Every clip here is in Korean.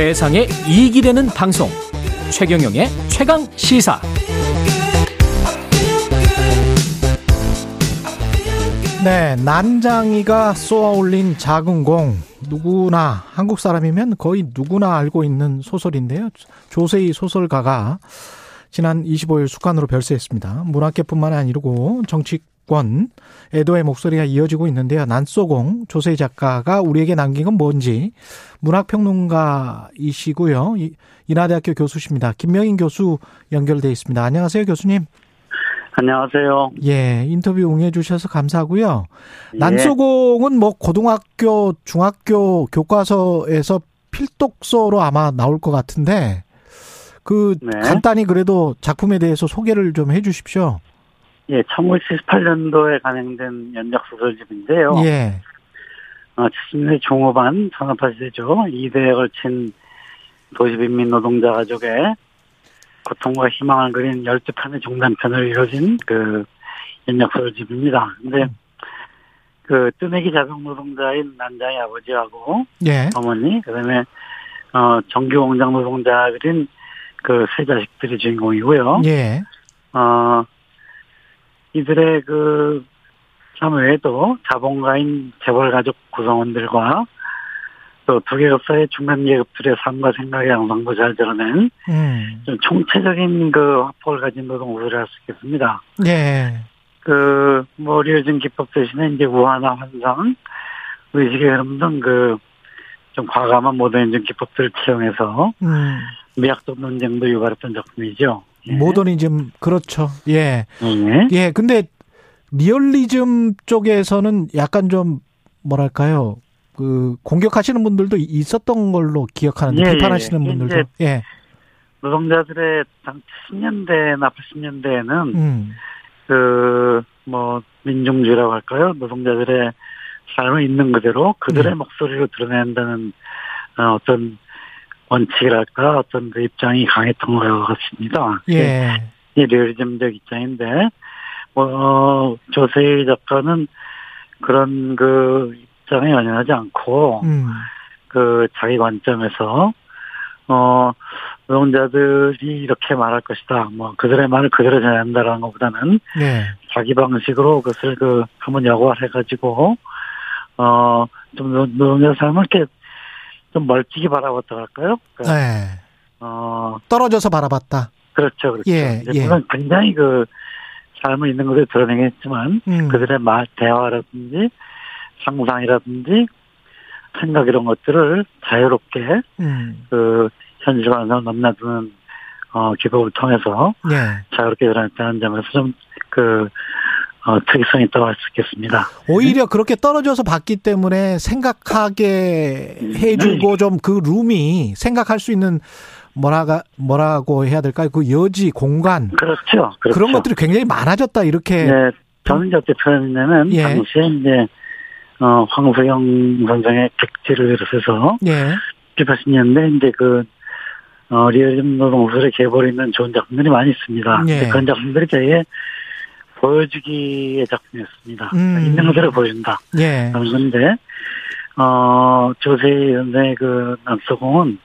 세상에 이익이 되는 방송 최경영의 최강 시사 네, 난장이가 쏘아올린 작은 공 누구나 한국 사람이면 거의 누구나 알고 있는 소설인데요. 조세희 소설가가 지난 25일 숙간으로 별세했습니다. 문학계뿐만 아니고 정치 권 애도의 목소리가 이어지고 있는데요. 난쏘공 조세희 작가가 우리에게 남긴 건 뭔지 문학평론가이시고요. 인하대학교 교수십니다. 김명인 교수 연결돼 있습니다. 안녕하세요, 교수님. 안녕하세요. 예, 인터뷰 응해 주셔서 감사하고요. 예. 난소공은 뭐 고등학교, 중학교 교과서에서 필독서로 아마 나올 것 같은데 그 네. 간단히 그래도 작품에 대해서 소개를 좀 해 주십시오. 예, 1978년도에 간행된 연작 소설집인데요. 예. 어, 70년대 중후반 산업화 시대죠. 이대에 걸친 도시빈민 노동자 가족의 고통과 희망을 그린 12편의 중단편을 이뤄진 그 연역소설집입니다. 근데 음. 그 뜨내기 자동 노동자인 난장의 아버지하고 예. 어머니 그다음에 어 정규 공장 노동자 그린 그세 자식들이 주인공이고요. 예. 어 이들의 그 참 외에도 자본가인 재벌 가족 구성원들과 또 두 계급 사의 중간 계급들의 삶과 생각의 양상도 잘 드러낸 음. 좀 총체적인 그 화폭을 가진 노동구조를 할 수 있겠습니다. 네. 그, 뭐, 리어진 기법 대신에 이제 우화나 환상, 의식의 흐름 등 그, 좀 과감한 모더니즘 기법들을 채용해서, 음. 미학적 논쟁도 유발했던 작품이죠. 예. 모더니즘, 그렇죠. 예. 예. 예, 근데, 리얼리즘 쪽에서는 약간 좀, 뭐랄까요. 그 공격하시는 분들도 있었던 걸로 기억하는데 예, 비판하시는 예. 분들도 예. 노동자들의 당 70년대나 80년대에는 음. 그뭐 민중주의라고 할까요? 노동자들의 삶을 있는 그대로 그들의 음. 목소리로 드러낸다는 어, 어떤 원칙이랄까 어떤 그 입장이 강했던 것 같습니다. 예. 이 리얼리즘적 입장인데 뭐 어, 조세희 작가는 그런 그 입장에 연연하지 않고 음. 그 자기 관점에서 어 노동자들이 이렇게 말할 것이다. 뭐 그들의 말을 그대로 전한다라는 것보다는 네. 자기 방식으로 그것을 그 한번 여과해 가지고 어좀 노동자 삶을 이렇게 좀 멀찍이 바라봤다 할까요? 그러니까 네. 어 떨어져서 바라봤다. 그렇죠, 그렇죠. 예, 예. 물론 굉장히 그 삶을 있는 것을 드러내겠지만 음. 그들의 말 대화라든지 상상이라든지 생각 이런 것들을 자유롭게 음. 그 현실관에서 넘나드는 어 기법을 통해서 네. 자유롭게 일어났다는 점에서 좀그 어, 특이성이 있다고 할 수 있겠습니다. 오히려 그렇게 떨어져서 봤기 때문에 생각하게 해주고 네. 좀그 룸이 생각할 수 있는 뭐라가 뭐라고 해야 될까요? 그 여지 공간 그렇죠. 그렇죠. 그런 것들이 굉장히 많아졌다 이렇게. 네, 저는 어떻게 표현하냐면 예. 당시에 이제 어, 황소영 선생의 객지를 비롯해서 예. 80년대 이제 그 어, 리얼즘 노동소설의 계보를 있는 좋은 작품들이 많이 있습니다. 예. 그런 작품들이 되게 보여주기의 작품이었습니다. 음. 있는 그대로 보여준다. 예. 그런 건데, 어, 조세희 선생의 그 남서공은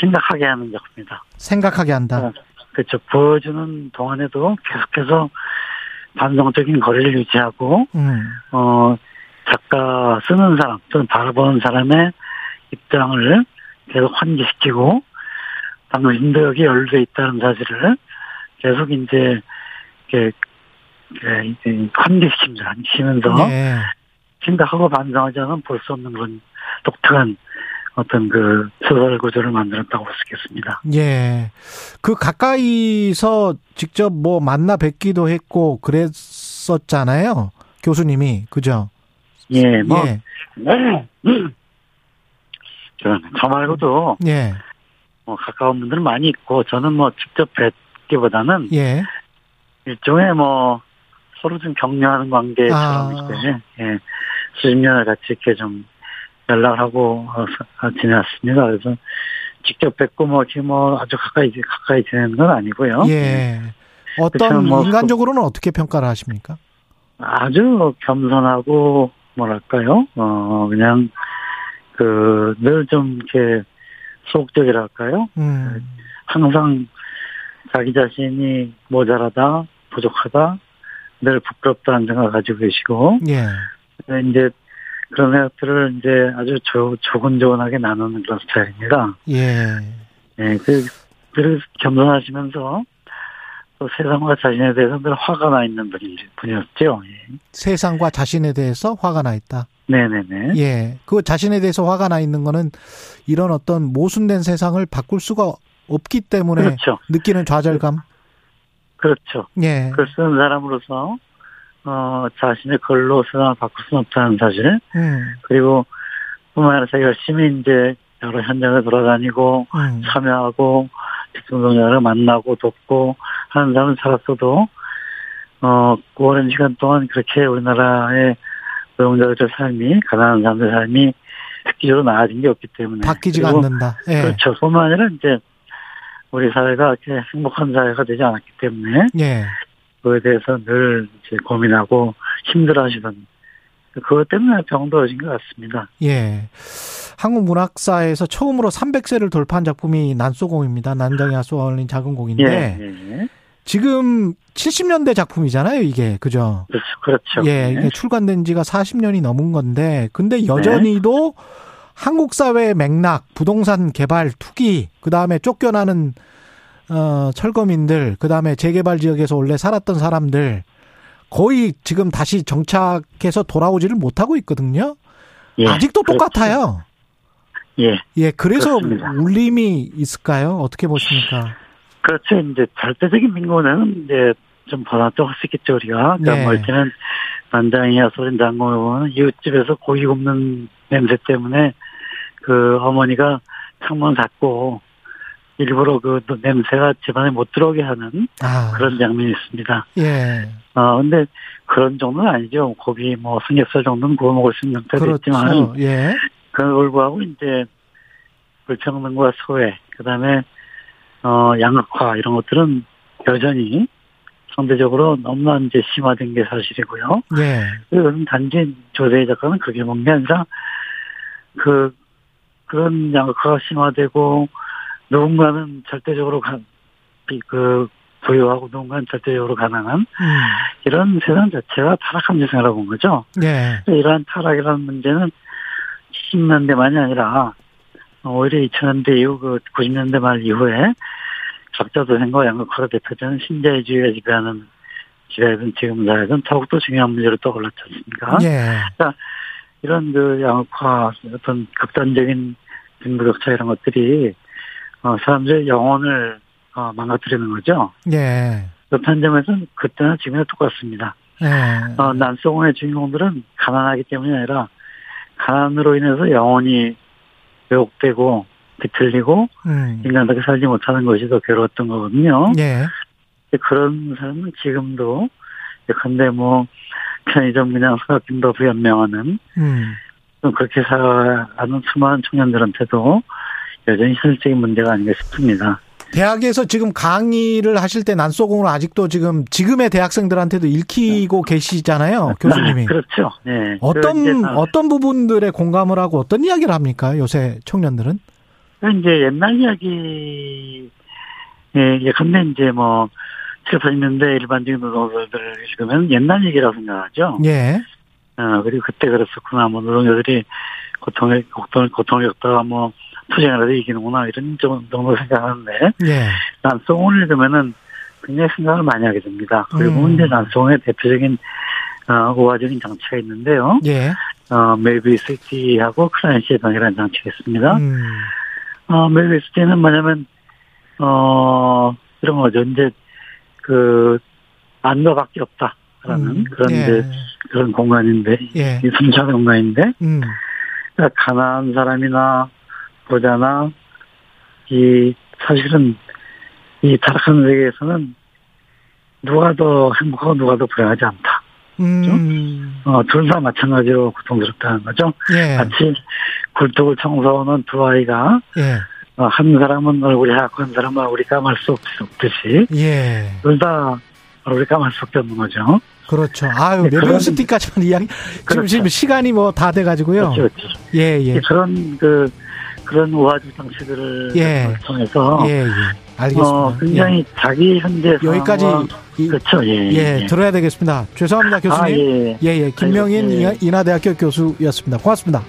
생각하게 하는 작품이다. 생각하게 한다. 어, 그렇죠. 보여주는 동안에도 계속해서 반성적인 거리를 유지하고, 음. 어, 작가 쓰는 사람 또는 바라보는 사람의 입장을 계속 환기시키고 당신도 여기 연루돼 있다는 사실을 계속 이제 이렇게 환기시킵니다. 환기시면서 네. 생각하고 반성하지 않으면 볼 수 없는 그런 독특한 어떤 그 소설 구조를 만들었다고 볼 수 있겠습니다. 예. 그 가까이서 직접 뭐 만나 뵙기도 했고 그랬었잖아요. 교수님이. 그죠? 예, 뭐, 예. 네. 저 말고도, 예. 뭐, 가까운 분들 많이 있고, 저는 뭐, 직접 뵙기보다는, 예. 일종의 뭐, 서로 좀 격려하는 관계처럼 아. 이렇게, 예. 수십 년을 같이 이렇게 좀 연락하고 어, 지냈습니다. 그래서 직접 뵙고 뭐, 지금 뭐, 아주 가까이, 가까이 지내는 건 아니고요. 예. 어떤, 뭐, 인간적으로는 어떻게 평가를 하십니까? 아주 겸손하고, 뭐랄까요, 어, 그냥, 그, 늘 좀 이렇게, 소극적이랄까요? 음. 항상 자기 자신이 모자라다, 부족하다, 늘 부끄럽다는 생각을 가지고 계시고, 예. 이제 그런 생각들을 이제 아주 조, 조곤조곤하게 나누는 그런 스타일입니다. 예. 예, 그, 늘 겸손하시면서 또 세상과 자신에 대해서 늘 화가 나 있는 분이, 분이었죠. 예. 세상과 자신에 대해서 화가 나 있다. 네네네. 예. 그 자신에 대해서 화가 나 있는 거는 이런 어떤 모순된 세상을 바꿀 수가 없기 때문에 그렇죠. 느끼는 좌절감. 그 렇죠. 예. 글 쓰는 사람으로서 어 자신의 글로 세상을 바꿀 수는 없다는 사실. 음. 그리고 뿐만 아니라 제가 열심히 이제 여러 현장에 돌아다니고 음. 참여하고 직성동자를 만나고 돕고 하는 사람은 살았어도 어 오랜 시간 동안 그렇게 우리나라의 노동자들의 삶이 가난한 사람들의 삶이 획기적으로 나아진 게 없기 때문에 바뀌지가 않는다. 예. 그렇죠. 뿐만 아니라 이제 우리 사회가 이렇게 행복한 사회가 되지 않았기 때문에 예. 그에 대해서 늘 이제 고민하고 힘들어하시던 그것 때문에 병들어진 것 같습니다. 예. 한국 문학사에서 처음으로 300세를 돌파한 작품이 난소공입니다. 난장이와 쏘아올린 작은 공인데 예, 예. 지금 70년대 작품이잖아요, 이게. 그죠? 그렇죠. 그렇죠. 예, 이게 네. 출간된 지가 40년이 넘은 건데 근데 여전히도 네. 한국 사회의 맥락, 부동산 개발 투기, 그 다음에 쫓겨나는 어 철거민들, 그 다음에 재개발 지역에서 원래 살았던 사람들 거의 지금 다시 정착해서 돌아오지를 못하고 있거든요. 예, 아직도. 똑같아요. 예. 예, 그래서 그렇습니다. 울림이 있을까요? 어떻게 보십니까? 그렇죠. 이제 절대적인 민고는 이제 좀 번화도 할수 있겠죠, 우리가. 그러니까 네. 멀티는 난장이야 소린 장고는 이웃집에서 고기 굽는 냄새 때문에 그 어머니가 창문 닫고 일부러 그 냄새가 집안에 못 들어오게 하는 아. 그런 장면이 있습니다. 예. 어, 근데 그런 정도는 아니죠. 고기 뭐 삼겹살 정도는 구워 먹을 수 있는 때도 그렇죠. 있지만. 예. 그걸 불구하고 이제 불평등과 소외, 그 다음에, 어, 양극화 이런 것들은 여전히 상대적으로 너무나 이제 심화된 게 사실이고요. 예. 그것은 단지 조세희 작가는 그게 뭔 게 아니라 그, 그런 양극화가 심화되고 누군가는 절대적으로 가, 그, 부유하고 누군가는 절대적으로 가난한 음. 이런 세상 자체가 타락한 세상이라고 본 거죠. 예. 이러한 타락이라는 문제는 70년대만이 아니라 오히려 2000년대 이후 그 90년대 말 이후에 적자 도생과 양극화가 대표되는 신자유주의가 지배하는 시대든 지금 사회든 더욱더 중요한 문제로 떠올랐지 않습니까? 예. 그러니까 이런 그 양극화 어떤 극단적인 빈부격차 이런 것들이 어, 사람들의 영혼을 어, 망가뜨리는 거죠. 예. 그렇다는 점에서는 그때나 지금이나 똑같습니다. 예. 어, 난소공의 주인공들은 가난하기 때문이 아니라 가난으로 인해서 영혼이 왜곡되고 비틀리고 음. 인간답게 살지 못하는 것이 더 괴로웠던 거거든요. 예. 그런 사람은 지금도 근데 뭐 편의점 그냥 사각김도 부연명하는 음. 그렇게 살아가는 수많은 청년들한테도 여전히 현실적인 문제가 아닌가 싶습니다. 대학에서 지금 강의를 하실 때 난소공을 아직도 지금 지금의 대학생들한테도 읽히고 네. 계시잖아요, 교수님이. 그렇죠. 네. 어떤 어떤 부분들에 공감을 하고 어떤 이야기를 합니까, 요새 청년들은? 이제 옛날 이야기, 예, 예컨대 이제 뭐 7, 80년대 일반적인 노동자들 읽으면 옛날 얘기라고 생각하죠. 예. 어, 그리고 그때 그랬었구나. 뭐 노동자들이 고통을, 고통을, 고통을 겪다가 뭐 투쟁을 해서 이기는구나. 이런 정도 생각하는데. 예. 난송을 읽으면은 굉장히 생각을 많이 하게 됩니다. 그리고 음. 이제 난송의 대표적인, 어, 우화적인 장치가 있는데요. 예. 어, 멜비스티하고 크라이시의 방이라는 장치가 있습니다. 음. 어, 멜비스티는 뭐냐면, 어, 이런 거죠. 이제 그 안너밖에 없다라는 음, 그런 예. 그런 공간인데 예. 이 순차 공간인데 음. 그러니까 가난한 사람이나 부자나 이 사실은 이 타락한 세계에서는 누가 더 행복하고 누가 더 불행하지 않다. 음. 어, 둘 다 마찬가지로 고통스럽다는 거죠. 예. 같이 굴뚝을 청소하는 두 아이가 예. 어, 한 사람은 얼굴이 하얗고 한 사람은 얼굴이 까말 수 없듯이 예. 둘다 얼굴이 까말 수 없는 거죠. 그렇죠. 아유, 네, 메르스티까지만 이야기. 그렇죠. 지금, 지금 시간이 뭐 다 돼가지고요. 그렇죠, 그렇죠. 예, 예. 그런 그, 그런 우화적 장치들을 예. 통해서 예, 예. 알겠습니다. 어, 굉장히 예. 자기 현재 여기까지 이, 그렇죠. 예, 예, 예, 들어야 되겠습니다. 죄송합니다, 교수님. 아, 예, 예. 예, 김명인. 인하대학교 교수였습니다. 고맙습니다.